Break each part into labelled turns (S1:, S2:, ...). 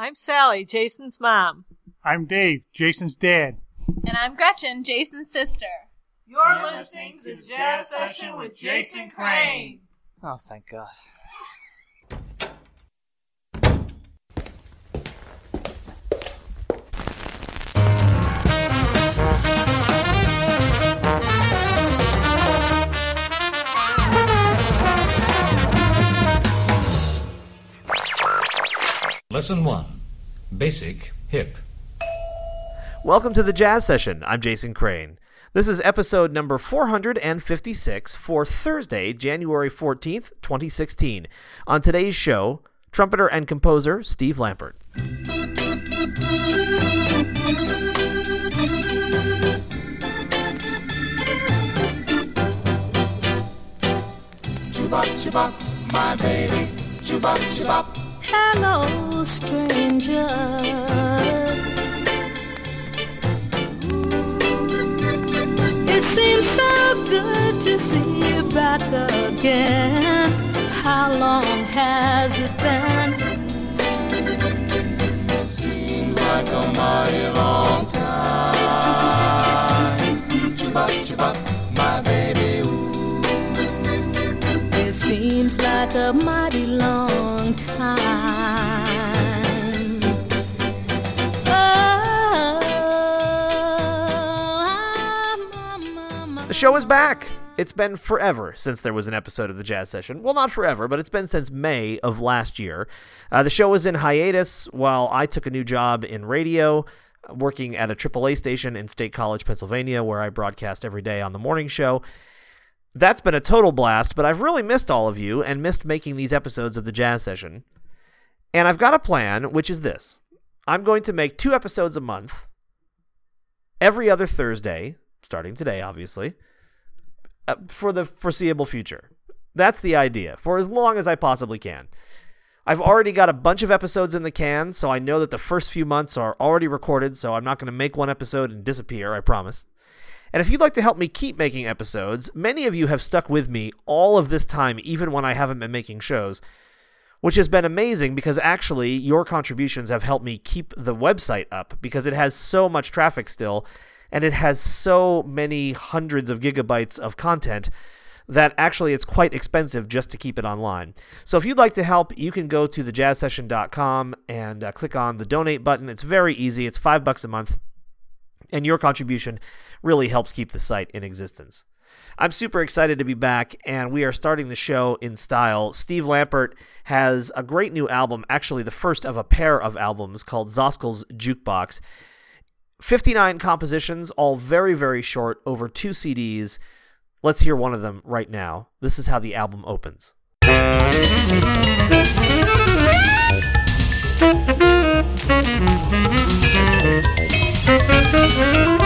S1: I'm Sally, Jason's mom.
S2: I'm Dave, Jason's dad.
S3: And I'm Gretchen, Jason's sister.
S1: You're listening to Jazz Session with Jason Crane.
S4: Oh, thank God.
S5: Lesson 1 Basic Hip.
S6: Welcome to the Jazz Session. I'm Jason Crane. This is episode number 456 for Thursday, January 14th, 2016. On today's show, trumpeter and composer Steve Lampert.
S7: Chubop, chubop, my baby. Chubop, chubop.
S8: Hello, stranger. It seems so good to see you back again. How long has it been?
S7: Seems like a mighty long time. Chubop, chubop, my baby. Ooh.
S8: It seems like a mighty
S6: The show is back. It's been forever since there was an episode of the Jazz Session. Well, not forever, but it's been since May of last year. Uh, the show was in hiatus while I took a new job in radio, working at a AAA station in State College, Pennsylvania, where I broadcast every day on the morning show. That's been a total blast, but I've really missed all of you and missed making these episodes of the Jazz Session. And I've got a plan, which is this I'm going to make two episodes a month, every other Thursday, starting today, obviously uh, for the foreseeable future. That's the idea, for as long as I possibly can. I've already got a bunch of episodes in the can, so I know that the first few months are already recorded, so I'm not going to make one episode and disappear, I promise. And if you'd like to help me keep making episodes, many of you have stuck with me all of this time, even when I haven't been making shows, which has been amazing because actually your contributions have helped me keep the website up because it has so much traffic still and it has so many hundreds of gigabytes of content that actually it's quite expensive just to keep it online. So if you'd like to help, you can go to thejazzsession.com and uh, click on the donate button. It's very easy. It's 5 bucks a month. And your contribution really helps keep the site in existence. I'm super excited to be back, and we are starting the show in style. Steve Lampert has a great new album, actually, the first of a pair of albums called Zahskl's Jukebox. 59 compositions, all very, very short, over two CDs. Let's hear one of them right now. This is how the album opens.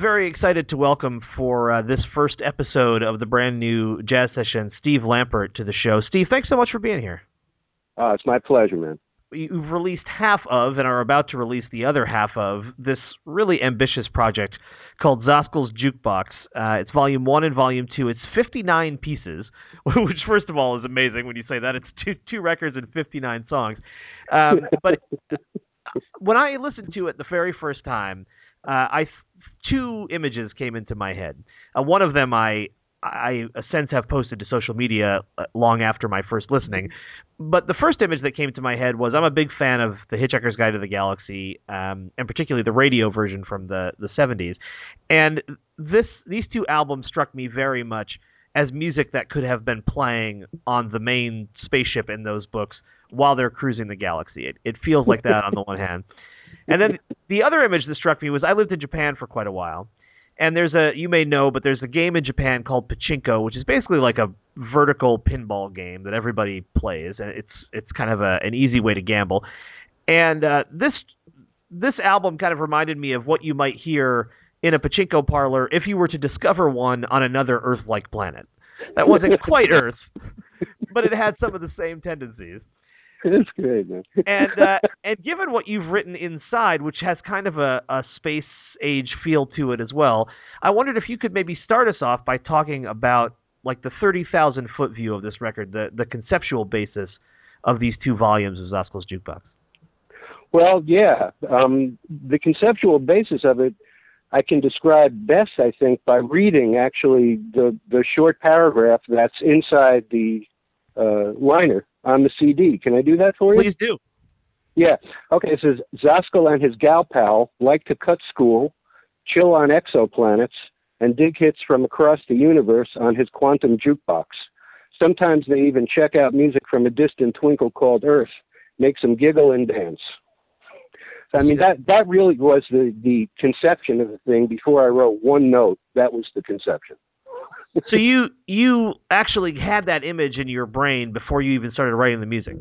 S6: I'm very excited to welcome for uh, this first episode of the brand new jazz session Steve Lampert to the show. Steve, thanks so much for being here.
S9: Uh, it's my pleasure, man.
S6: You've released half of and are about to release the other half of this really ambitious project called Zahskl's Jukebox. Uh, it's volume one and volume two. It's 59 pieces, which, first of all, is amazing when you say that. It's two, two records and 59 songs. Um, but when I listened to it the very first time, uh, I two images came into my head. Uh, one of them I I since have posted to social media uh, long after my first listening. But the first image that came to my head was I'm a big fan of The Hitchhiker's Guide to the Galaxy, um, and particularly the radio version from the the 70s. And this these two albums struck me very much as music that could have been playing on the main spaceship in those books while they're cruising the galaxy. It, it feels like that on the one hand. And then the other image that struck me was I lived in Japan for quite a while. And there's a you may know, but there's a game in Japan called pachinko, which is basically like a vertical pinball game that everybody plays, and it's it's kind of a, an easy way to gamble. And uh, this this album kind of reminded me of what you might hear in a pachinko parlor if you were to discover one on another Earth-like planet. That wasn't quite Earth, but it had some of the same tendencies.
S4: It's great, man.
S6: and uh, and given what you've written inside, which has kind of a, a space age feel to it as well, I wondered if you could maybe start us off by talking about like the thirty thousand foot view of this record, the the conceptual basis of these two volumes of Zahskl's Jukebox.
S4: Well, yeah. Um, the conceptual basis of it, I can describe best, I think, by reading actually the the short paragraph that's inside the uh, liner on the CD. Can I do that for you?
S6: Please do.
S4: Yeah. Okay. It says Zahskl and his gal pal like to cut school, chill on exoplanets, and dig hits from across the universe on his quantum jukebox. Sometimes they even check out music from a distant twinkle called Earth, makes them giggle and dance. So, I mean, that that really was the the conception of the thing. Before I wrote one note, that was the conception.
S6: So you you actually had that image in your brain before you even started writing the music.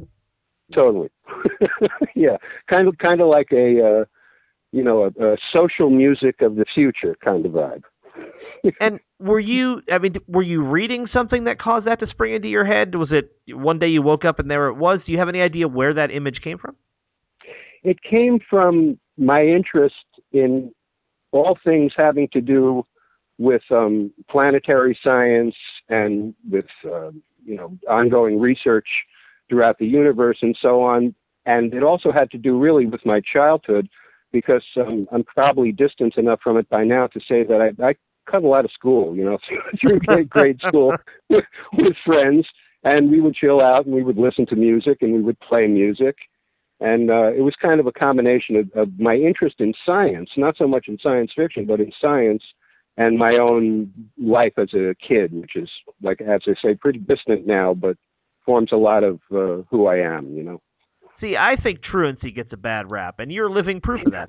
S4: Totally. yeah, kind of kind of like a uh, you know a, a social music of the future kind of vibe.
S6: and were you I mean were you reading something that caused that to spring into your head? Was it one day you woke up and there it was? Do you have any idea where that image came from?
S4: It came from my interest in all things having to do with um, planetary science and with uh, you know ongoing research throughout the universe and so on. And it also had to do really with my childhood because um, I'm probably distant enough from it by now to say that I, I cut a lot of school, you know, through grade, school with, with friends. And we would chill out and we would listen to music and we would play music. And uh, it was kind of a combination of, of my interest in science, not so much in science fiction, but in science and my own life as a kid, which is, like, as I say, pretty distant now, but forms a lot of uh, who I am, you know.
S6: See, I think truancy gets a bad rap, and you're living proof of that.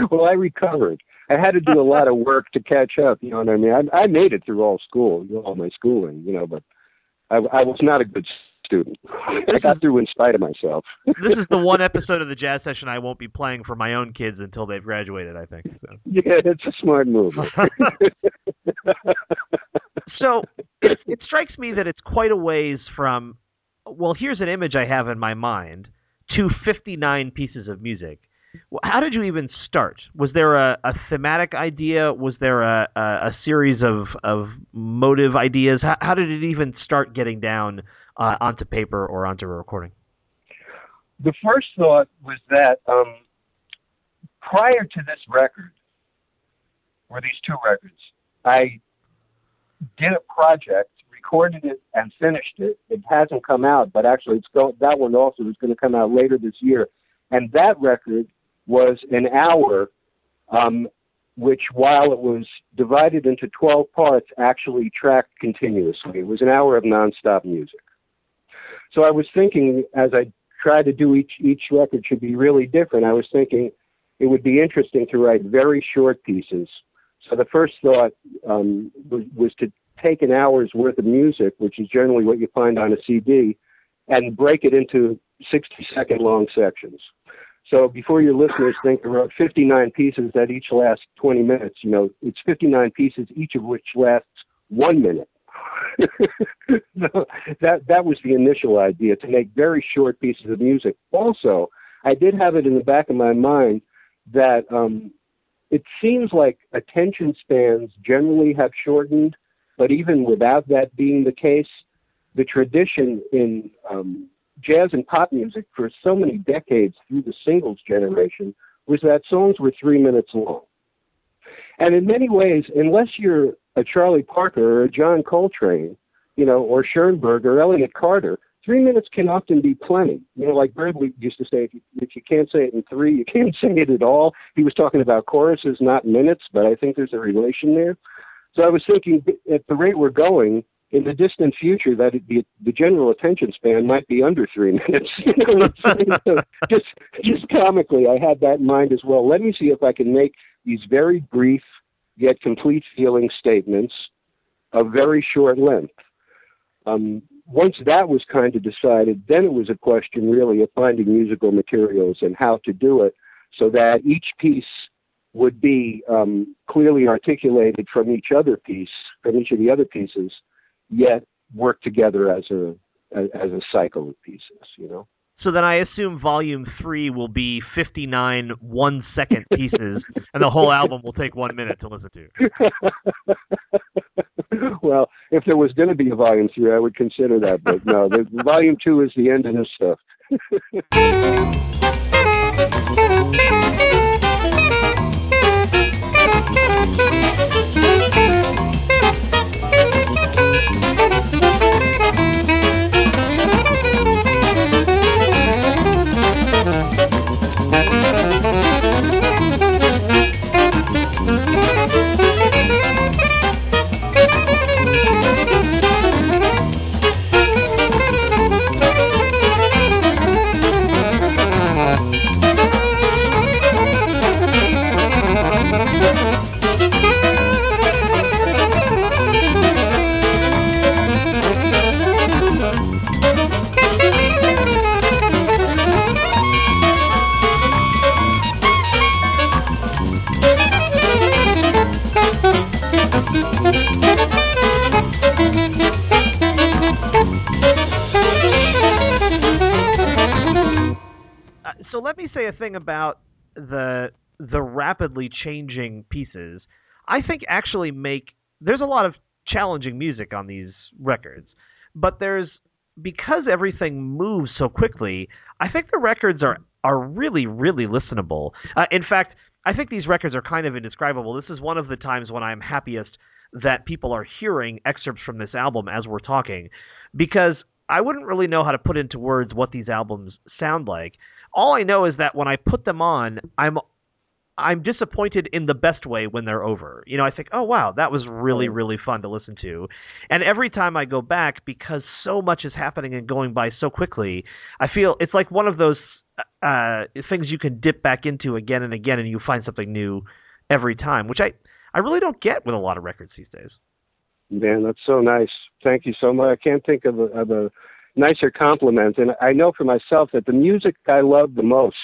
S4: well, I recovered. I had to do a lot of work to catch up. You know what I mean? I, I made it through all school, all my schooling. You know, but I, I was not a good student. I got through in spite of myself.
S6: this is the one episode of the jazz session I won't be playing for my own kids until they've graduated. I think. So.
S4: Yeah, it's a smart move.
S6: so it, it strikes me that it's quite a ways from. Well, here's an image I have in my mind to 59 pieces of music. How did you even start? Was there a, a thematic idea? Was there a, a, a series of, of motive ideas? How, how, did it even start getting down uh, onto paper or onto a recording?
S4: The first thought was that um, prior to this record, or these two records, I did a project, recorded it, and finished it. It hasn't come out, but actually, it's go- that one also is going to come out later this year. And that record was an hour, um, which, while it was divided into 12 parts, actually tracked continuously. It was an hour of nonstop music. So I was thinking, as I tried to do each each record should be really different. I was thinking it would be interesting to write very short pieces. So the first thought um, was, was to take an hour's worth of music, which is generally what you find on a CD, and break it into 60 second long sections. So before your listeners think I wrote 59 pieces that each last 20 minutes, you know, it's 59 pieces, each of which lasts one minute. that that was the initial idea to make very short pieces of music. Also, I did have it in the back of my mind that um, it seems like attention spans generally have shortened, but even without that being the case, the tradition in um, jazz and pop music for so many decades through the singles generation was that songs were three minutes long. And in many ways, unless you're a Charlie Parker or a John Coltrane, you know, or Schoenberg or Elliott Carter, three minutes can often be plenty. You know, like Birdley used to say, if you, if you can't say it in three, you can't say it at all. He was talking about choruses, not minutes, but I think there's a relation there. So I was thinking, at the rate we're going, in the distant future, that it, the the general attention span might be under three minutes. You know what I'm saying? So just just comically, I had that in mind as well. Let me see if I can make these very brief yet complete feeling statements of very short length. Um, once that was kind of decided, then it was a question really of finding musical materials and how to do it so that each piece would be um, clearly articulated from each other piece, from each of the other pieces, yet work together as a as, as a cycle of pieces. You know.
S6: So then I assume volume three will be 59 one second pieces, and the whole album will take one minute to listen
S4: to. well, if there was going to be a volume three, I would consider that, but no, the, volume two is the end of this stuff. changing pieces. I think actually make there's a lot of challenging music on these records, but there's because everything moves so quickly. I think the records are are really really listenable. Uh, in fact, I think these records are kind of indescribable. This is one of the times when I'm happiest that people are hearing excerpts from this album as we're talking, because I wouldn't really know how to put into words what these albums sound like all I know is that when I put them on, I'm I'm disappointed in the best way when they're over. You know, I think, oh wow, that was really really fun to listen to, and every time I go back, because so much is happening and going by so quickly, I feel it's like one of those uh, things you can dip back into again and again, and you find something new every time, which I I really don't get with a lot of records these days. Man, that's so nice. Thank you so much. I can't think of a, of a nicer compliment. And I know for myself that the music I love the most,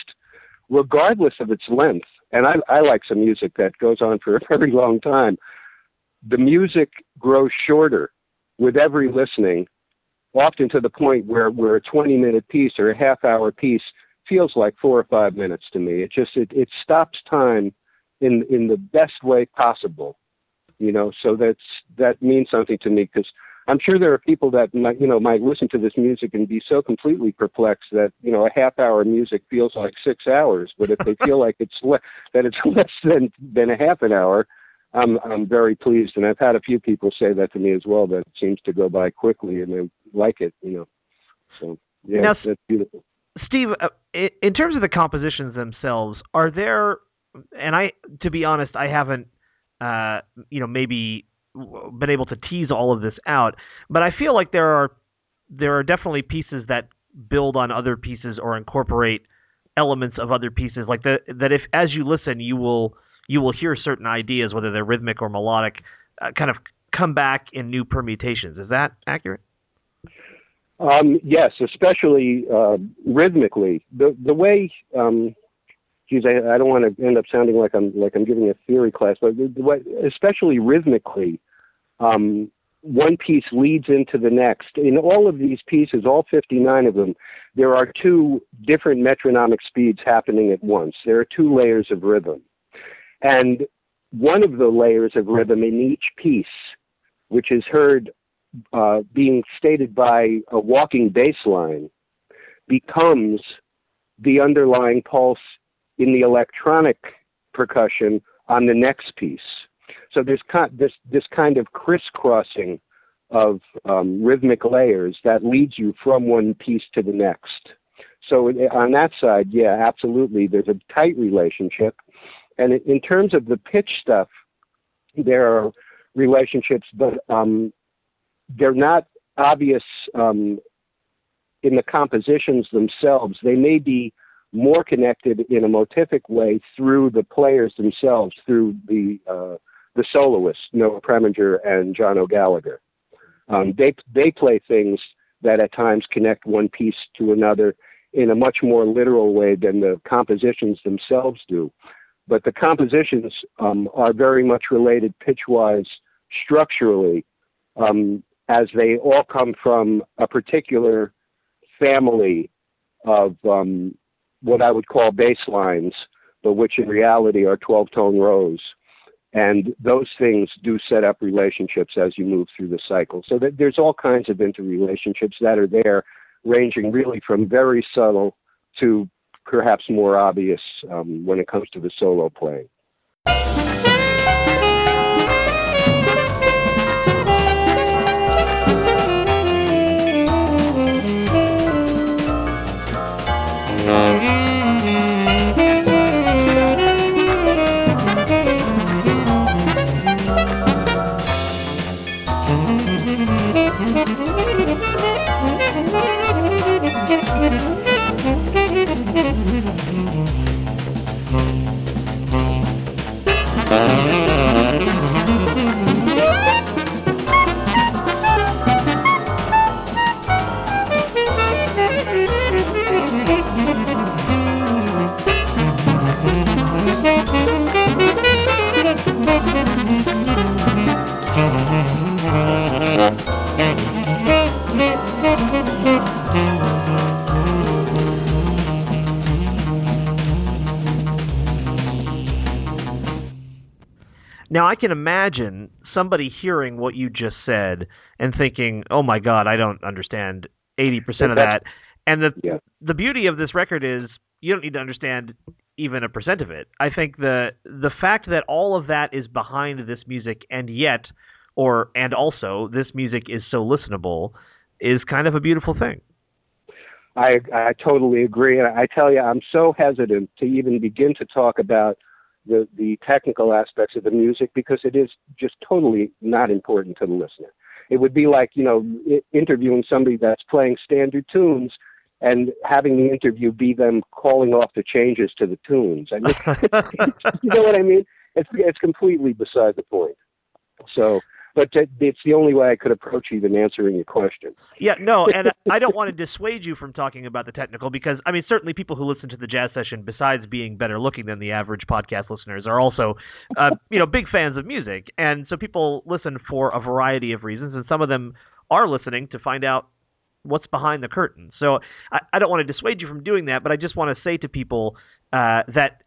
S4: regardless of its length, and I, I like some music that goes on for a very long time, the music grows shorter with every listening, often to the point where, where a 20 minute piece or a half hour piece feels like four or five minutes to me. It just it, it stops time in in the best way possible, you know. So that's that means something to me because I'm sure there are people that might, you know might listen to this music and be so completely perplexed that you know a half hour music feels like six hours. But if they feel like it's le- that it's less than than a half an hour, I'm I'm very pleased. And I've had a few people say that to me as well. That it seems to go by quickly and they like it. You know, so yeah, now, that's beautiful.
S6: Steve, uh, in terms of the compositions themselves, are there? And I, to be honest, I haven't, uh, you know, maybe been able to tease all of this out. But I feel like there are there are definitely pieces that build on other pieces or incorporate elements of other pieces. Like the, that if as you listen, you will you will hear certain ideas, whether they're rhythmic or melodic, uh, kind of come back in new permutations. Is that accurate?
S4: Um, yes, especially uh, rhythmically. The the way um, geez, I, I don't want to end up sounding like I'm like I'm giving a theory class, but especially rhythmically, um, one piece leads into the next. In all of these pieces, all 59 of them, there are two different metronomic speeds happening at once. There are two layers of rhythm, and one of the layers of rhythm in each piece, which is heard uh, being stated by a walking bass line, becomes the underlying pulse in the electronic percussion on the next piece. So there's this this kind of crisscrossing of um, rhythmic layers that leads you from one piece to the next. So on that side, yeah, absolutely, there's a tight relationship. And in terms of the pitch stuff, there are relationships, but um, they're not obvious um, in the compositions themselves. They may be more connected in a motivic way through the players themselves, through the uh, the soloists, Noah Preminger and John O'Gallagher. Um, they they play things that at times connect one piece to another in a much more literal way than the compositions themselves do. But the compositions um, are very much related pitch-wise structurally, um, as they all come from a particular family of um, what I would call bass lines, but which in reality are 12 tone rows. And those things do set up relationships as you move through the cycle. So that there's all kinds of interrelationships that are there, ranging really from very subtle to perhaps more obvious um, when it comes to the solo playing.
S6: I can imagine somebody hearing what you just said and thinking, "Oh my God, I don't understand eighty percent of that." And the
S4: Yeah.
S6: the beauty of this record is you don't need to understand even a percent of it. I think the the fact that all of that is behind this music, and yet, or and also this music is so listenable, is kind of a beautiful thing.
S4: I I totally agree, and I tell you, I'm so hesitant to even begin to talk about the the technical aspects of the music because it is just totally not important to the listener. It would be like you know i- interviewing somebody that's playing standard tunes and having the interview be them calling off the changes to the tunes. I mean, you know what I mean? It's it's completely beside the point. So, but it's the only way I could approach even answering your question.
S6: Yeah, no, and I don't want to dissuade you from talking about the technical because I mean certainly people who listen to the jazz session, besides being better looking than the average podcast listeners, are also uh, you know big fans of music, and so people listen for a variety of reasons, and some of them are listening to find out what's behind the curtain. So I, I don't want to dissuade you from doing that, but I just want to say to people uh, that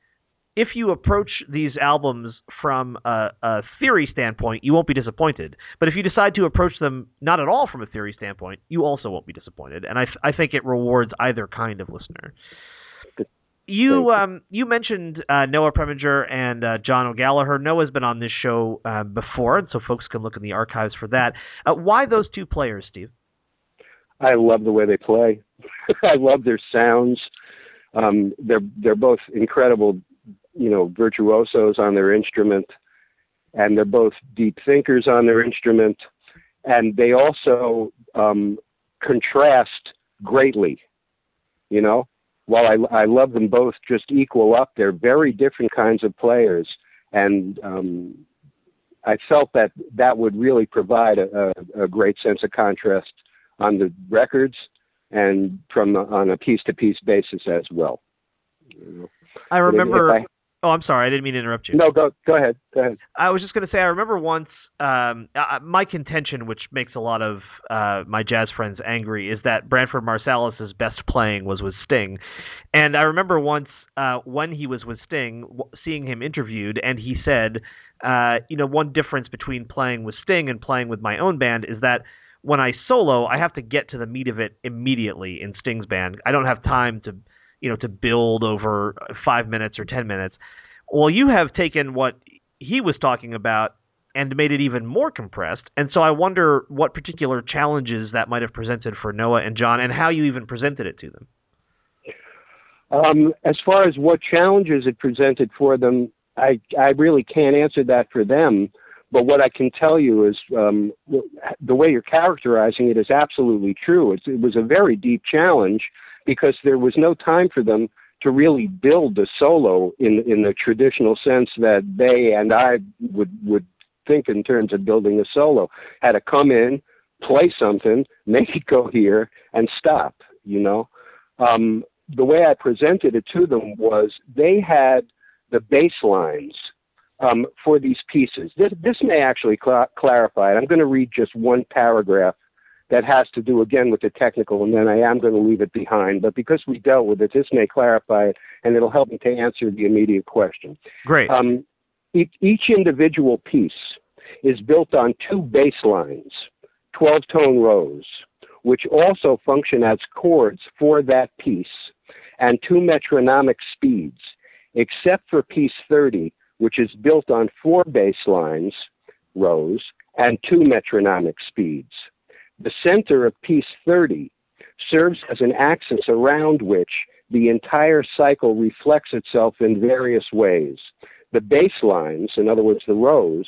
S6: if you approach these albums from a, a theory standpoint, you won't be disappointed. But if you decide to approach them not at all from a theory standpoint, you also won't be disappointed. And I, I think it rewards either kind of listener. You um you mentioned uh, Noah Preminger and uh, John O'Gallagher. Noah's been on this show uh, before, and so folks can look in the archives for that. Uh, why those two players, Steve?
S4: I love the way they play. I love their sounds. Um, they're they're both incredible, you know, virtuosos on their instrument, and they're both deep thinkers on their instrument, and they also um, contrast greatly. You know, while I I love them both just equal up, they're very different kinds of players, and um, I felt that that would really provide a, a, a great sense of contrast on the records and from on a piece to piece basis as well.
S6: I remember.
S4: I-
S6: oh, I'm sorry, I didn't mean to interrupt you.
S4: no, go go ahead. Go ahead.
S6: I was just going to say, I remember once um, uh, my contention, which makes a lot of uh, my jazz friends angry, is that Branford Marsalis's best playing was with Sting, and I remember once uh, when he was with Sting, w- seeing him interviewed, and he said, uh, you know, one difference between playing with Sting and playing with my own band is that when I solo, I have to get to the meat of it immediately in Sting's band. I don't have time to, you know, to build over five minutes or ten minutes. Well, you have taken what he was talking about and made it even more compressed. And so I wonder what particular challenges that might have presented for Noah and John and how you even presented it to them.
S4: Um, as far as what challenges it presented for them, I I really can't answer that for them. but what I can tell you is um, the way you're characterizing it is absolutely true. It's, it was a very deep challenge because there was no time for them to really build a solo in in the traditional sense that they and I would would think in terms of building a solo. Had to come in, play something, make it go here, and stop. You know, um, the way I presented it to them was they had the bass lines um, for these pieces. This, this may actually cl- clarify it. I'm going to read just one paragraph that has to do again with the technical, and then I am going to leave it behind. But because we dealt with it, this may clarify it, and it'll help me to answer the immediate question.
S6: Great.
S4: Um, each individual piece is built on two bass lines, 12 tone rows, which also function as chords for that piece, and two metronomic speeds, except for piece 30, which is built on four bass lines, rows, and two metronomic speeds. The center of piece 30 serves as an axis around which the entire cycle reflects itself in various ways. The bass lines, in other words, the rows,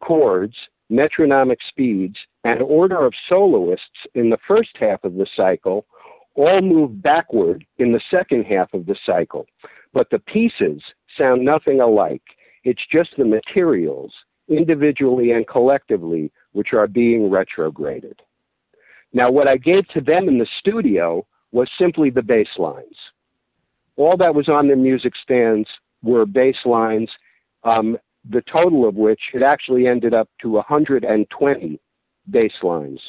S4: chords, metronomic speeds, and order of soloists in the first half of the cycle all move backward in the second half of the cycle. But the pieces sound nothing alike. It's just the materials, individually and collectively, which are being retrograded. Now, what I gave to them in the studio was simply the bass lines. All that was on their music stands were bass lines, um, the total of which it actually ended up to 120 bass lines.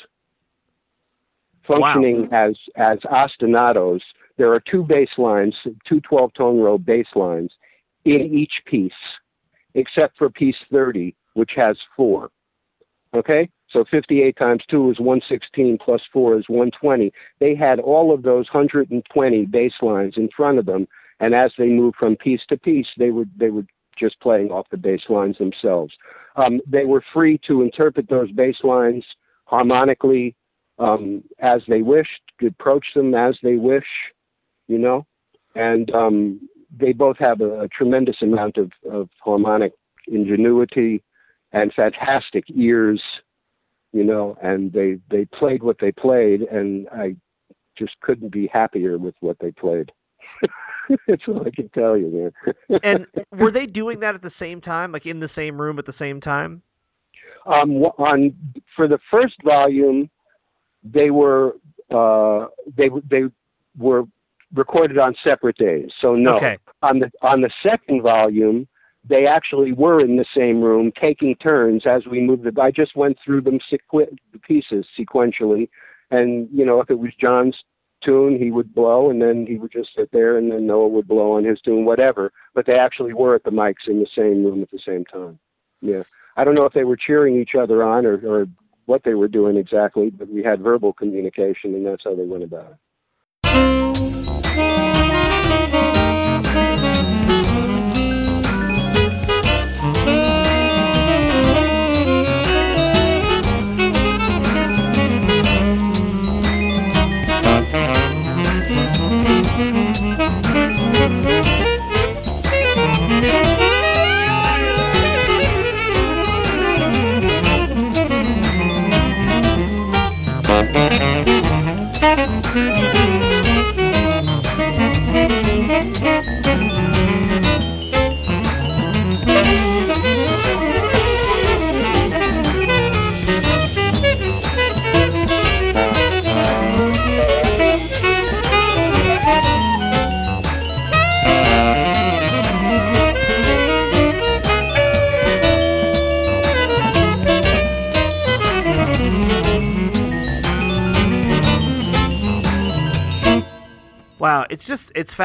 S4: Functioning
S6: wow.
S4: as, as ostinatos, there are two bass lines, two 12 tone row bass lines in each piece, except for piece 30, which has four. Okay? So 58 times 2 is 116 plus 4 is 120. They had all of those 120 bass lines in front of them, and as they moved from piece to piece, they would they were just playing off the bass lines themselves. Um, they were free to interpret those bass lines harmonically um, as they wished, to approach them as they wish, you know, and um, they both have a, a tremendous amount of, of harmonic ingenuity and fantastic ears you know, and they they played what they played, and I just couldn't be happier with what they played. That's all I can tell you,
S6: man. and were they doing that at the same time, like in the same room at the same time?
S4: Um, on for the first volume, they were uh, they they were recorded on separate days. So no,
S6: okay.
S4: on the on the second volume, they actually were in the same room taking turns as we moved. The, I just went through them sequ- pieces sequentially, and you know if it was John's tune, he would blow, and then he would just sit there, and then Noah would blow on his tune, whatever. But they actually were at the mics in the same room at the same time. Yeah, I don't know if they were cheering each other on or, or what they were doing exactly, but we had verbal communication, and that's how they went about it.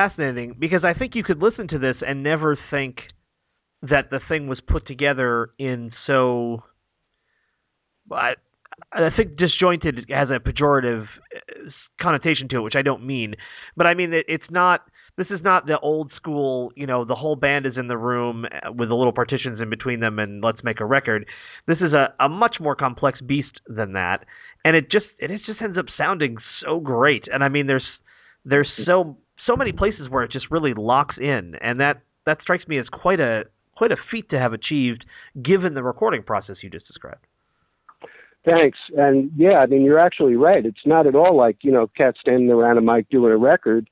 S6: Fascinating because I think you could listen to this and never think that the thing was put together in so. I, I think disjointed has a pejorative uh, connotation to it, which I don't mean. But I mean it, it's not. This is not the old school. You know, the whole band is in the room uh, with the little partitions in between them, and let's make a record. This is a, a much more complex beast than that, and it just it just ends up sounding so great. And I mean, there's there's so so many places where it just really locks in, and that that strikes me as quite a quite a feat to have achieved, given the recording process you just described.
S4: Thanks. And yeah, I mean, you're actually right. It's not at all like, you know, cats standing around a mic doing a record,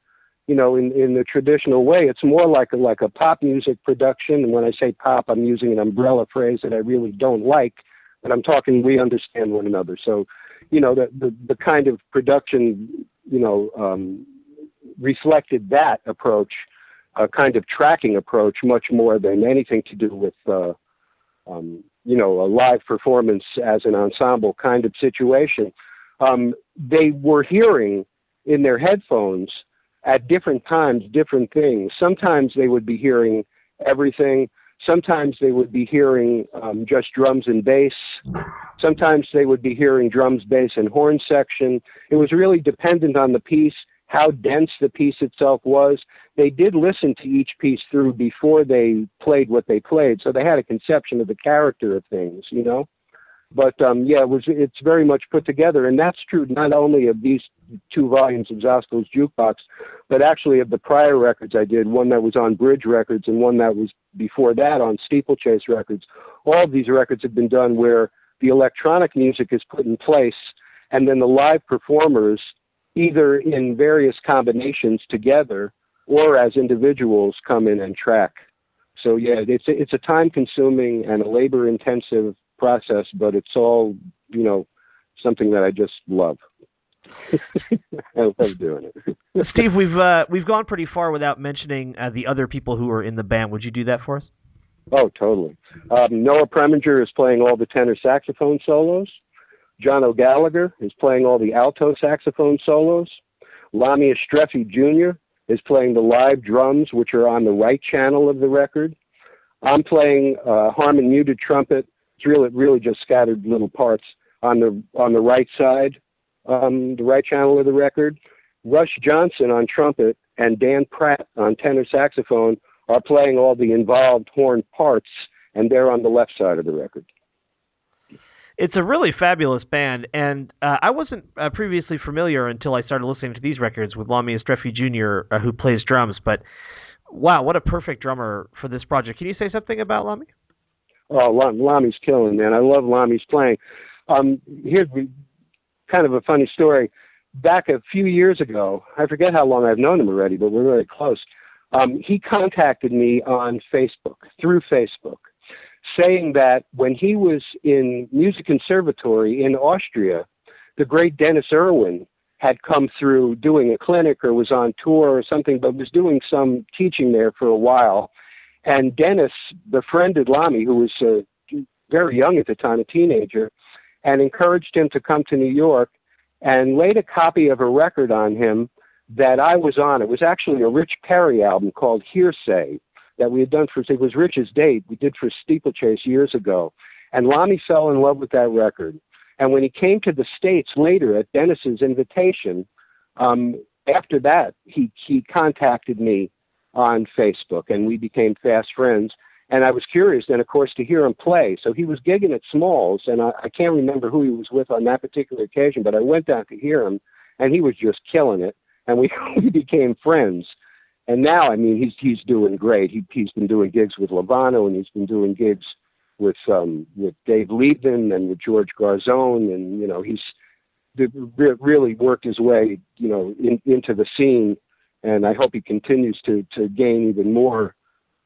S4: you know, in, in the traditional way. It's more like a, like a pop music production. And when I say pop, I'm using an umbrella phrase that I really don't like, but I'm talking, we understand one another. So, you know, the, the, the kind of production, you know, um, reflected that approach, a kind of tracking approach, much more than anything to do with, uh, um, you know, a live performance as an ensemble kind of situation. Um, they were hearing in their headphones at different times different things. Sometimes they would be hearing everything. Sometimes they would be hearing um, just drums and bass. Sometimes they would be hearing drums, bass, and horn section. It was really dependent on the piece how dense the piece itself was. They did listen to each piece through before they played what they played, so they had a conception of the character of things, you know. But um, yeah, it was it's very much put together, and that's true not only of these two volumes of Zahskl's Jukebox, but actually of the prior records I did, one that was on Bridge Records and one that was before that on Steeplechase Records. All of these records have been done where the electronic music is put in place, and then the live performers either in various combinations together or as individuals come in and track. So yeah, it's a, it's a time consuming and a labor intensive process, but it's all, you know, something that I just love. I love doing it.
S6: Steve, we've uh, we've gone pretty far without mentioning uh, the other people who are in the band. Would you do that for us?
S4: Oh, totally. Um, Noah Preminger is playing all the tenor saxophone solos. John O'Gallagher is playing all the alto saxophone solos. Lamy Istrefi Jr. is playing the live drums, which are on the right channel of the record. I'm playing uh, Harmon muted trumpet. It's really, really just scattered little parts on the on the right side, um, the right channel of the record. Russ Johnson on trumpet and Dan Pratt on tenor saxophone are playing all the involved horn parts, and they're on the left side of the record
S6: it's a really fabulous band, and uh, I wasn't uh, previously familiar until I started listening to these records with Lamy Istrefi Jr., uh, who plays drums. But wow, what a perfect drummer for this project! Can you say something about Lamy?
S4: Oh, Lamy's killing, man! I love Lamy's playing. Um, here's kind of a funny story. Back a few years ago, I forget how long I've known him already, but we're very close. Um, he contacted me on Facebook through Facebook saying that when he was in music conservatory in Austria, the great Dennis Irwin had come through doing a clinic or was on tour or something, but was doing some teaching there for a while. And Dennis befriended Lamy, who was uh, very young at the time, a teenager, and encouraged him to come to New York and laid a copy of a record on him that I was on. It was actually a Rich Perry album called Hearsay that we had done for it was Rich's Date we did for Steeplechase years ago, and Lamy fell in love with that record. And when he came to the states later at Dennis's invitation, um, after that he he contacted me on Facebook, and we became fast friends. And I was curious, then of course, to hear him play. So he was gigging at Smalls, and I, I can't remember who he was with on that particular occasion, but I went down to hear him, and he was just killing it. And we we became friends and now I mean he's he's doing great. He he's been doing gigs with Lovano and he's been doing gigs with um with Dave Liebman and with George Garzone and you know he's really worked his way you know in, into the scene and I hope he continues to to gain even more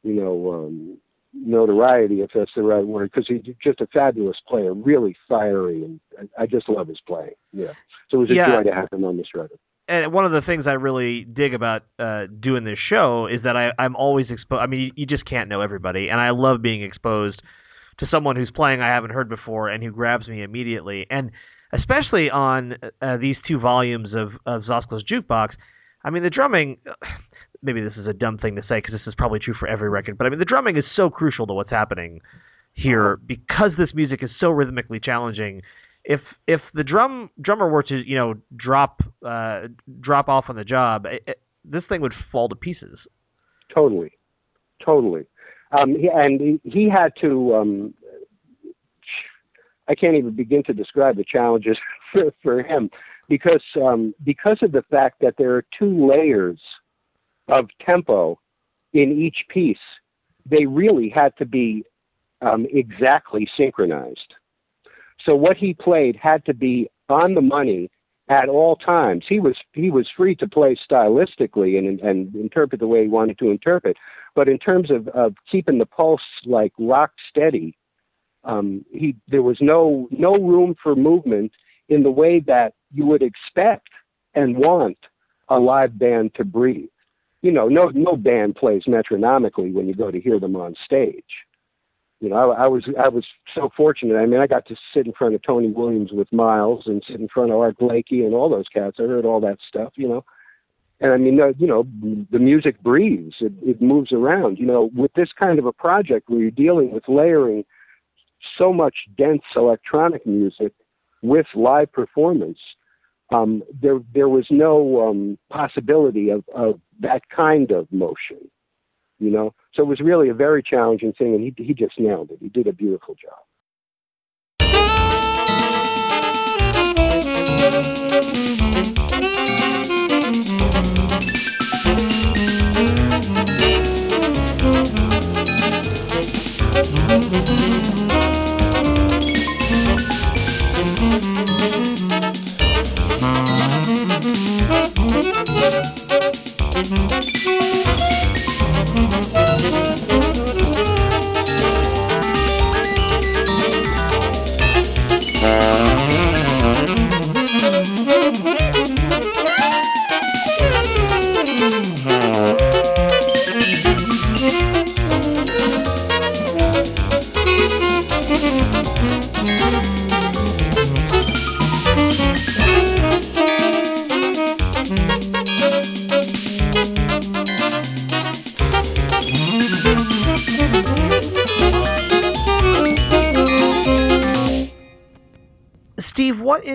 S4: you know um notoriety if that's the right word because he's just a fabulous player really fiery and I, I just love his playing yeah so it was a
S6: yeah.
S4: joy to have him on this record
S6: and one of the things I really dig about uh, doing this show is that I, I'm always exposed. I mean, you, you just can't know everybody, and I love being exposed to someone who's playing I haven't heard before and who grabs me immediately. And especially on uh, these two volumes of of Zahskl's Jukebox, I mean, the drumming. Maybe this is a dumb thing to say because this is probably true for every record, but I mean, the drumming is so crucial to what's happening here because this music is so rhythmically challenging if if the drum drummer were to you know drop uh, drop off on the job, it, it, this thing would fall to pieces.
S4: Totally, totally. Um, he, and he, he had to. Um, I can't even begin to describe the challenges for, for him because um, because of the fact that there are two layers of tempo in each piece. they really had to be um, exactly synchronized. So what he played had to be on the money at all times. He was he was free to play stylistically and and interpret the way he wanted to interpret, but in terms of, of keeping the pulse like rock steady, um, he there was no no room for movement in the way that you would expect and want a live band to breathe. You know, no no band plays metronomically when you go to hear them on stage you know, I, I was I was so fortunate. I mean, I got to sit in front of Tony Williams with Miles and sit in front of Art Blakey and all those cats. I heard all that stuff, you know. And I mean, uh, you know, the music breathes. It, it moves around. You know, with this kind of a project where you're dealing with layering so much dense electronic music with live performance, um, there there was no um, possibility of, of that kind of motion you know. So it was really a very challenging thing, and he he just nailed it. He did a beautiful job.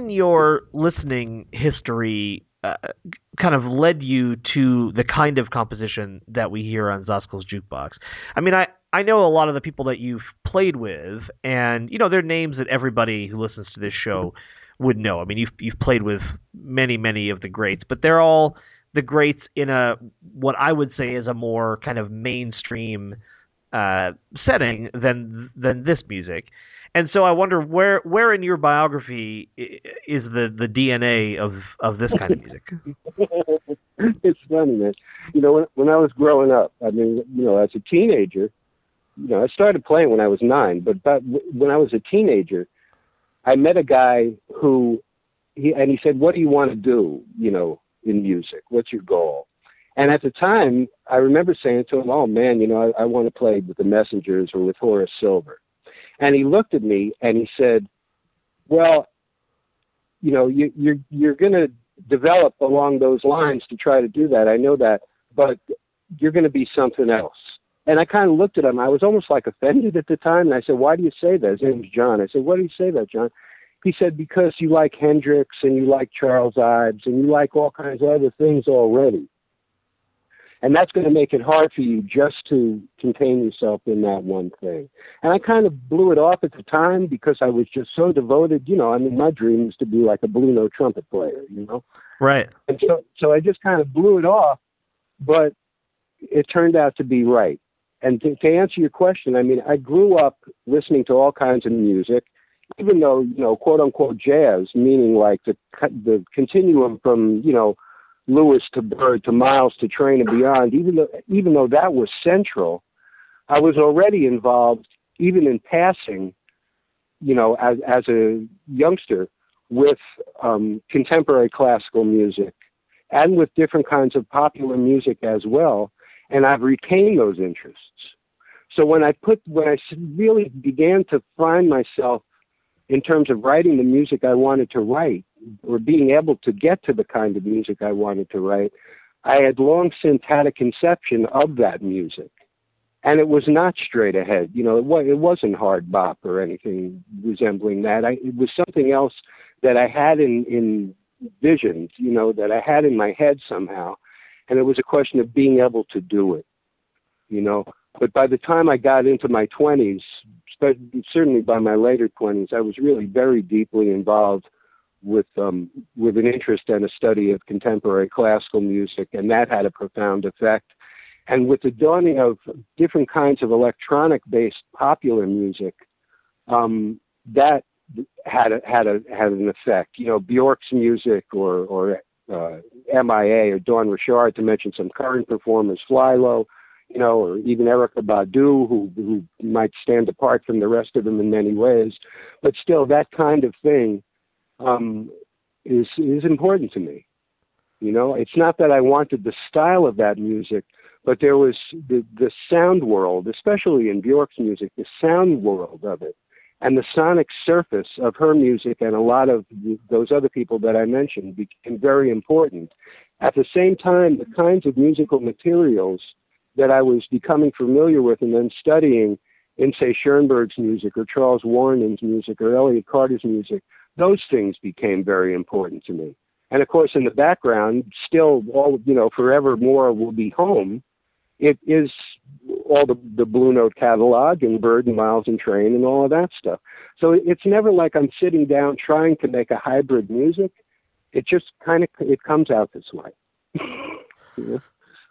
S6: Your listening history uh, kind of led you to the kind of composition that we hear on Zahskl's jukebox? I mean, I I know a lot of the people that you've played with, and you know they're names that everybody who listens to this show would know. I mean, you've you've played with many many of the greats, but they're all the greats in a what I would say is a more kind of mainstream uh, setting than than this music. And so I wonder where where in your biography is the the DNA of of this kind of music?
S4: it's funny, man. You know, when when I was growing up, I mean, you know, as a teenager, you know, I started playing when I was nine, but but when I was a teenager, I met a guy who he and he said, "What do you want to do? You know, in music? What's your goal?" And at the time, I remember saying to him, "Oh man, you know, I, I want to play with the Messengers or with Horace Silver." And he looked at me and he said, "Well, you know, you, you're you're going to develop along those lines to try to do that. I know that, but you're going to be something else." And I kind of looked at him. I was almost like offended at the time, and I said, "Why do you say that?" His name's John. I said, "Why do you say that, John?" He said, "Because you like Hendrix and you like Charles Ives and you like all kinds of other things already." And that's going to make it hard for you just to contain yourself in that one thing. And I kind of blew it off at the time because I was just so devoted. You know, I mean, my dream was to be like a blue note trumpet player. You know,
S6: right?
S4: And so, so I just kind of blew it off, but it turned out to be right. And to, to answer your question, I mean, I grew up listening to all kinds of music, even though you know, quote unquote jazz, meaning like the the continuum from you know Lewis to Bird to Miles to Train and Beyond, even though even though that was central, I was already involved, even in passing, you know, as as a youngster, with um, contemporary classical music and with different kinds of popular music as well, and I've retained those interests. So when I put when I really began to find myself in terms of writing the music I wanted to write or being able to get to the kind of music I wanted to write, I had long since had a conception of that music. And it was not straight ahead. You know, it, was, it wasn't hard bop or anything resembling that. I, it was something else that I had in, in visions, you know, that I had in my head somehow. And it was a question of being able to do it, you know. But by the time I got into my 20s, certainly by my later 20s, I was really very deeply involved with um, with an interest and a study of contemporary classical music, and that had a profound effect. And with the dawning of different kinds of electronic based popular music, um, that had a, had a had an effect. You know, Bjork's music or or uh, MIA or Dawn Richard to mention some current performers, Flylo, you know, or even Erykah Badu, who who might stand apart from the rest of them in many ways, but still that kind of thing um, is is important to me. You know, it's not that I wanted the style of that music, but there was the the sound world, especially in Bjork's music, the sound world of it, and the sonic surface of her music and a lot of those other people that I mentioned became very important. At the same time, the kinds of musical materials that I was becoming familiar with and then studying in, say, Schoenberg's music or Charles Wuorinen's music or Elliott Carter's music, those things became very important to me. And of course, in the background, still all, you know, forevermore will be home. It is all the, the Blue Note catalog and Bird and Miles and Train and all of that stuff. So it's never like I'm sitting down trying to make a hybrid music. It just kind of, it comes out this way.
S6: yeah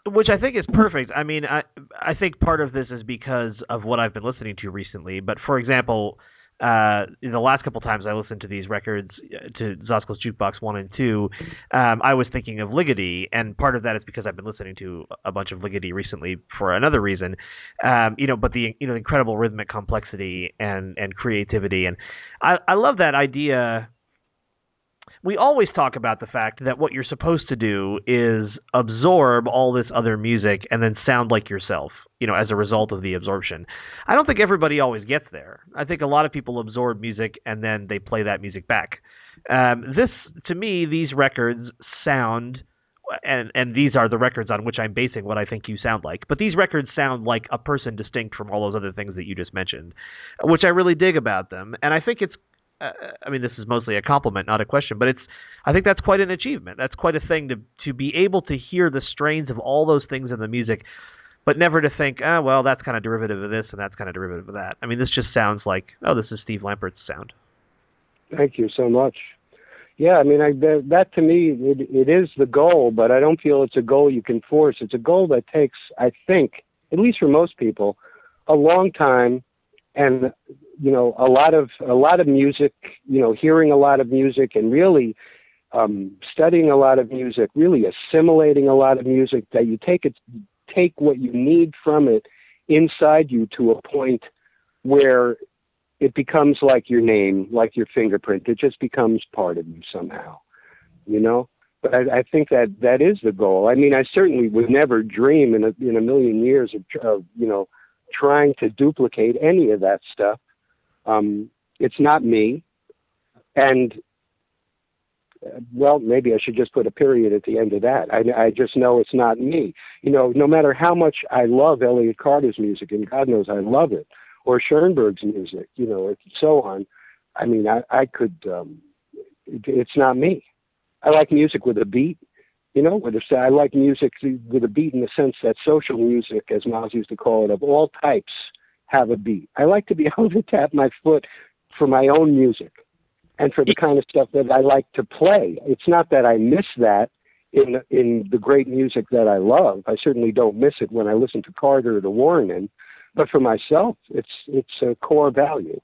S6: which I think is perfect. I mean, I I think part of this is because of what I've been listening to recently. But for example, uh, in the last couple times I listened to these records, uh, to Zahskl's Jukebox one and two, um, I was thinking of Ligeti, and part of that is because I've been listening to a bunch of Ligeti recently for another reason. Um, you know, but the you know incredible rhythmic complexity and and creativity, and I I love that idea we always talk about the fact that what you're supposed to do is absorb all this other music and then sound like yourself, you know, as a result of the absorption. I don't think everybody always gets there. I think a lot of people absorb music and then they play that music back. Um, this, to me, these records sound, and and these are the records on which I'm basing what I think you sound like. But these records sound like a person distinct from all those other things that you just mentioned, which I really dig about them. And I think it's uh, I mean, this is mostly a compliment, not a question, but it's. I think that's quite an achievement. That's quite a thing to to be able to hear the strains of all those things in the music, but never to think, oh, well, that's kind of derivative of this and that's kind of derivative of that. I mean, this just sounds like, oh, this is Steve Lampert's sound.
S4: Thank you so much. Yeah, I mean, I, that, that to me, it, it is the goal, but I don't feel it's a goal you can force. It's a goal that takes, I think, at least for most people, a long time and you know a lot of a lot of music you know hearing a lot of music and really um, studying a lot of music really assimilating a lot of music that you take it take what you need from it inside you to a point where it becomes like your name like your fingerprint it just becomes part of you somehow you know but I, I think that that is the goal. I mean, I certainly would never dream in a in a million years of, of you know trying to duplicate any of that stuff. Um, it's not me. And, uh, well, maybe I should just put a period at the end of that. I, I just know it's not me. You know, no matter how much I love Elliott Carter's music, and God knows I love it, or Schoenberg's music, you know, and so on. I mean, I, I could, um, it, it's not me. I like music with a beat you know, with a, I like music with a beat in the sense that social music, as Miles used to call it, of all types have a beat. I like to be able to tap my foot for my own music and for the kind of stuff that I like to play. It's not that I miss that in in the great music that I love. I certainly don't miss it when I listen to Carter or the Wuorinen, but for myself, it's it's a core value.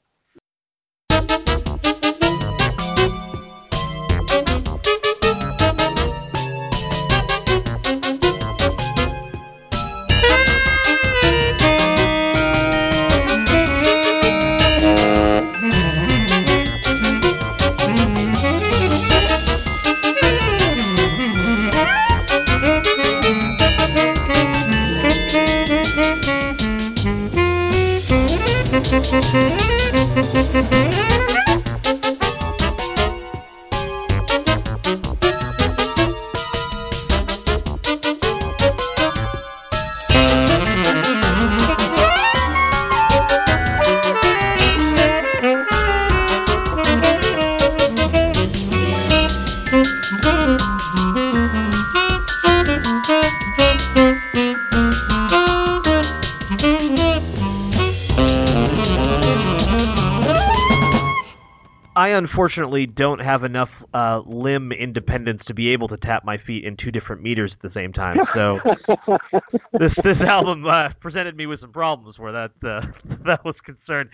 S6: Unfortunately don't have enough uh, limb independence to be able to tap my feet in two different meters at the same time. So this this album uh, presented me with some problems where that uh, that was concerned.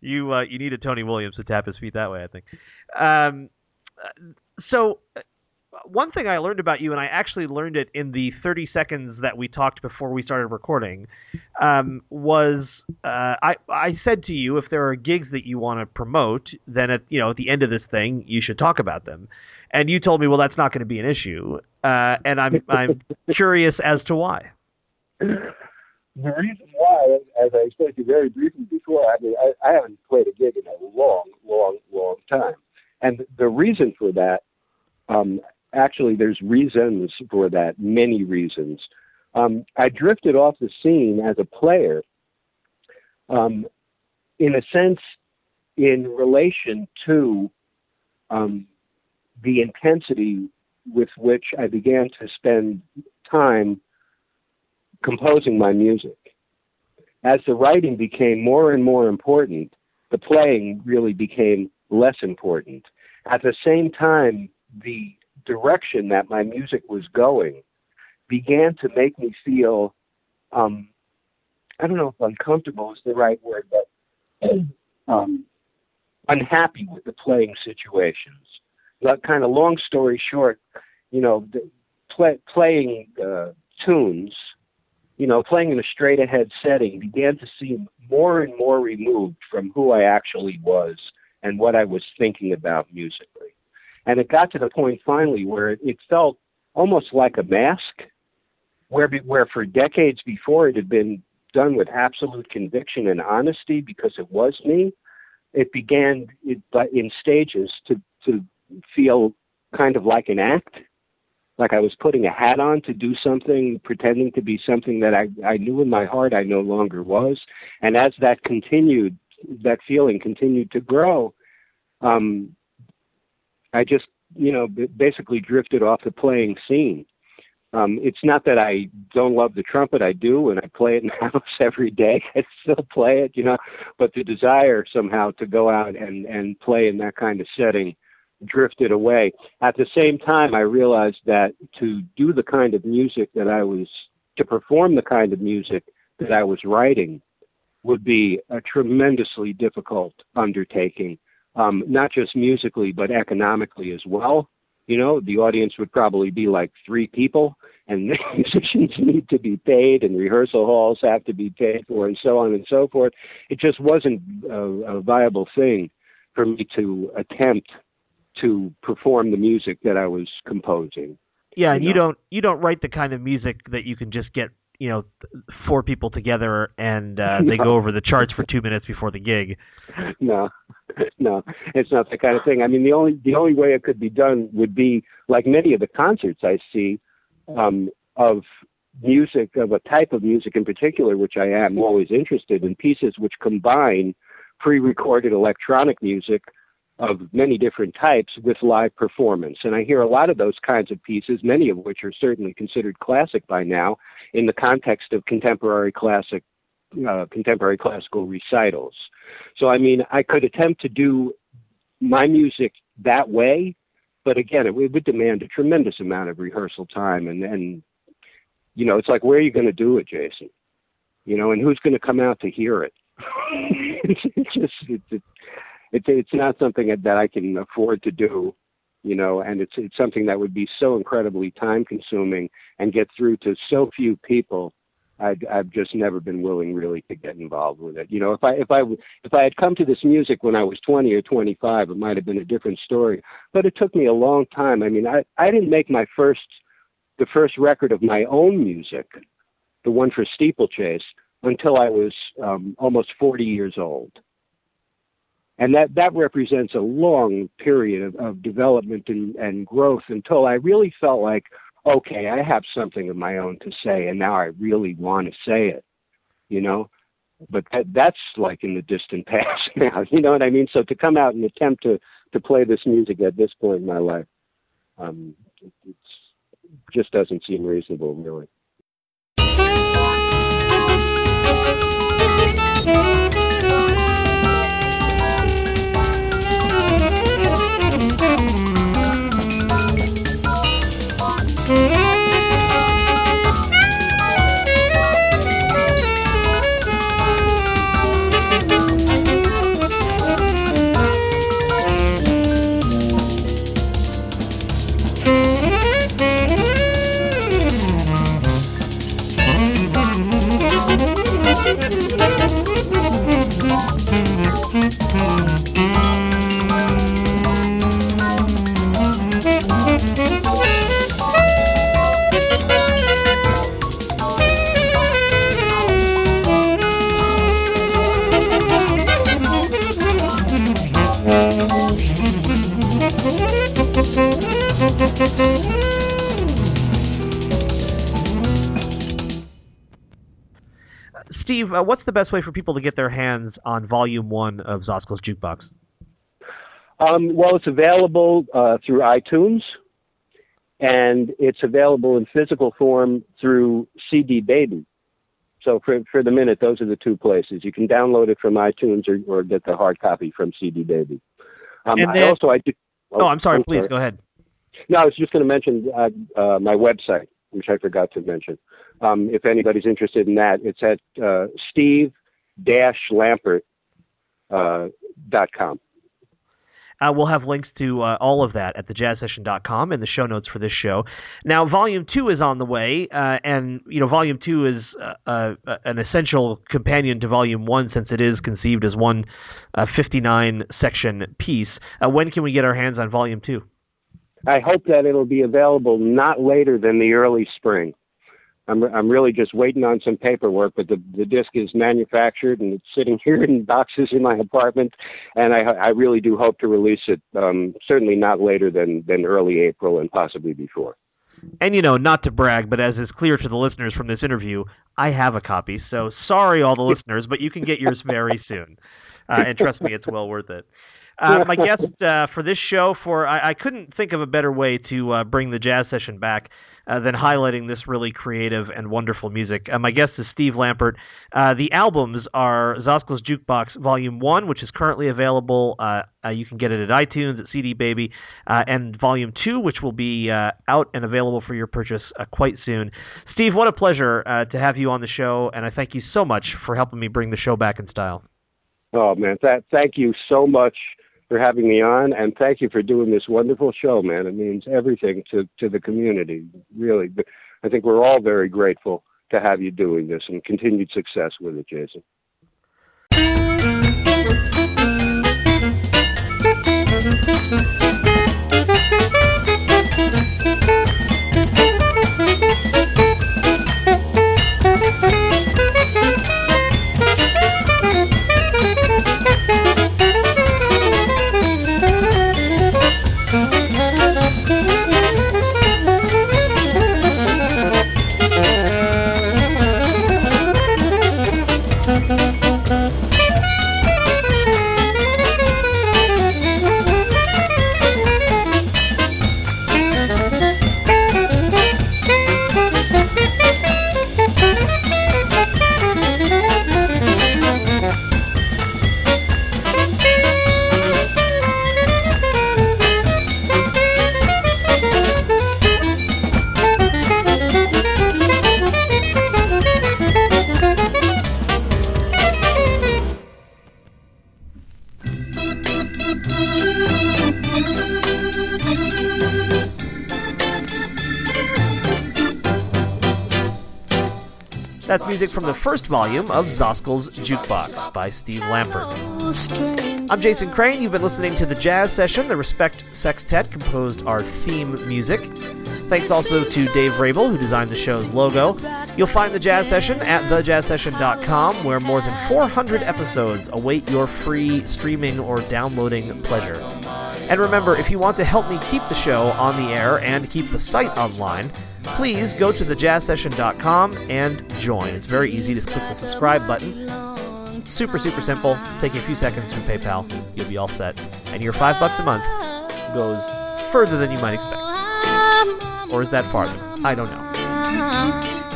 S6: You uh, you needed Tony Williams to tap his feet that way, I think. Um, so uh, one thing I learned about you, and I actually learned it in the 30 seconds that we talked before we started recording, um, was uh, I I said to you if there are gigs that you want to promote, then at you know at the end of this thing you should talk about them, and you told me well that's not going to be an issue, uh, and I'm I'm curious as to why.
S4: The reason why, as I explained to you very briefly before, I mean I, I haven't played a gig in a long, long, long time, and the reason for that um, actually, there's reasons for that, many reasons. Um, I drifted off the scene as a player, um, in a sense, in relation to um, the intensity with which I began to spend time composing my music. As the writing became more and more important, the playing really became less important. At the same time, the direction that my music was going began to make me feel um, I don't know if uncomfortable is the right word, but um, unhappy with the playing situations. That kind of long story short, you know, the, play, playing uh, tunes, you know, playing in a straight ahead setting began to seem more and more removed from who I actually was and what I was thinking about musically. And it got to the point finally where it, felt almost like a mask, where, where for decades before it had been done with absolute conviction and honesty because it was me. It began it, in stages to, to feel kind of like an act, like I was putting a hat on to do something, pretending to be something that I, I knew in my heart I no longer was. And as that continued, that feeling continued to grow, um, I just, you know, basically drifted off the playing scene. Um, it's not that I don't love the trumpet. I do, and I play it in the house every day. I still play it, you know. But the desire somehow to go out and and play in that kind of setting drifted away. At the same time, I realized that to do the kind of music that I was to perform the kind of music that I was writing would be a tremendously difficult undertaking um, not just musically but economically as well. You know, the audience would probably be like three people, and musicians need to be paid, and rehearsal halls have to be paid for, and so on and so forth. It just wasn't a, a viable thing for me to attempt to perform the music that I was composing.
S6: Yeah, and you, know? you don't you don't write the kind of music that you can just get you know four people together and uh, they no. go over the charts for two minutes before the gig.
S4: No, no, it's not that kind of thing. I mean, the only the only way it could be done would be like many of the concerts I see um, of music of a type of music in particular, which I am always interested in pieces which combine pre-recorded electronic music of many different types with live performance. And I hear a lot of those kinds of pieces, many of which are certainly considered classic by now, in the context of contemporary classic, uh, contemporary classical recitals. So, I mean, I could attempt to do my music that way, but again, it would demand a tremendous amount of rehearsal time. And, and you know, it's like, where are you going to do it, Jason? You know, and who's going to come out to hear it? it's, it's just, it's, it's it's not something that I can afford to do, you know, and it's it's something that would be so incredibly time consuming and get through to so few people. I'd, I've just never been willing really to get involved with it. You know, if I if I if I had come to this music when I was 20 or 25, it might have been a different story. But it took me a long time. I mean, I I didn't make my first the first record of my own music, the one for Steeplechase, until I was um, almost 40 years old and that that represents a long period of, of development and, and growth until I really felt like, okay, I have something of my own to say, and now I really want to say it, you know. But that, that's like in the distant past now, you know what I mean? So to come out and attempt to to play this music at this point in my life, um, it it's, just doesn't seem reasonable, really.
S6: Steve, uh, what's the best way for people to get their hands on Volume One of Zahskl's Jukebox?
S4: Um, well, it's available uh, through iTunes, and it's available in physical form through CD Baby. So for for the minute, those are the two places. You can download it from iTunes or, or get the hard copy from CD Baby. Um,
S6: And
S4: I
S6: then-
S4: also I do.
S6: Oh, I'm sorry. Please go ahead.
S4: No, I was just going to mention uh, uh, my website, which I forgot to mention. Um, if anybody's interested in that, it's at uh, steve-lampert.com. uh.
S6: Uh, we'll have links to uh, all of that at thejazzsession.com in the show notes for this show. Now, Volume Two is on the way, uh, and you know, Volume Two is uh, uh, an essential companion to Volume One since it is conceived as one uh, 59 section piece. When can we get our hands on Volume Two?
S4: I hope that it'll be available not later than the early spring. I'm I'm really just waiting on some paperwork, but the the disc is manufactured and it's sitting here in boxes in my apartment, and I I really do hope to release it um, certainly not later than than early April and possibly before.
S6: And you know, not to brag, but as is clear to the listeners from this interview, I have a copy. So sorry, all the listeners, but you can get yours very soon. Uh, and trust me, it's well worth it. Uh, my guest uh, for this show, for I, I couldn't think of a better way to uh, bring the jazz session back uh, than highlighting this really creative and wonderful music. Uh, my guest is Steve Lampert. Uh, the albums are Zahskl's Jukebox Volume 1, which is currently available. Uh, uh, you can get it at iTunes, at CD Baby, uh, and Volume 2, which will be uh, out and available for your purchase uh, quite soon. Steve, what a pleasure uh, to have you on the show, and I thank you so much for helping me bring the show back in style.
S4: Oh man, that thank you so much for having me on, and thank you for doing this wonderful show, man. It means everything to to the community. Really, I think we're all very grateful to have you doing this, and continued success with it, Jason.
S6: That's first volume of Zahskl's Jukebox by Steve Lampert. I'm Jason Crane. You've been listening to the Jazz Session. The Respect Sextet composed our theme music. Thanks also to Dave Rabel, who designed the show's logo. You'll find the Jazz Session at thejazzsession.com, where more than 400 episodes await your free streaming or downloading pleasure. And remember, if you want to help me keep the show on the air and keep the site online, please go to thejazzsession.com and join. It's very easy. Just click the subscribe button. Super, super simple. Taking a few seconds through PayPal, you'll be all set. And your five bucks a month goes further than you might expect. Or is that farther? I don't know.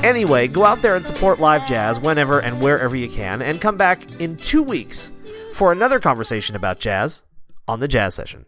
S6: Anyway, go out there and support live jazz whenever and wherever you can, and come back in two weeks for another conversation about jazz on the Jazz Session.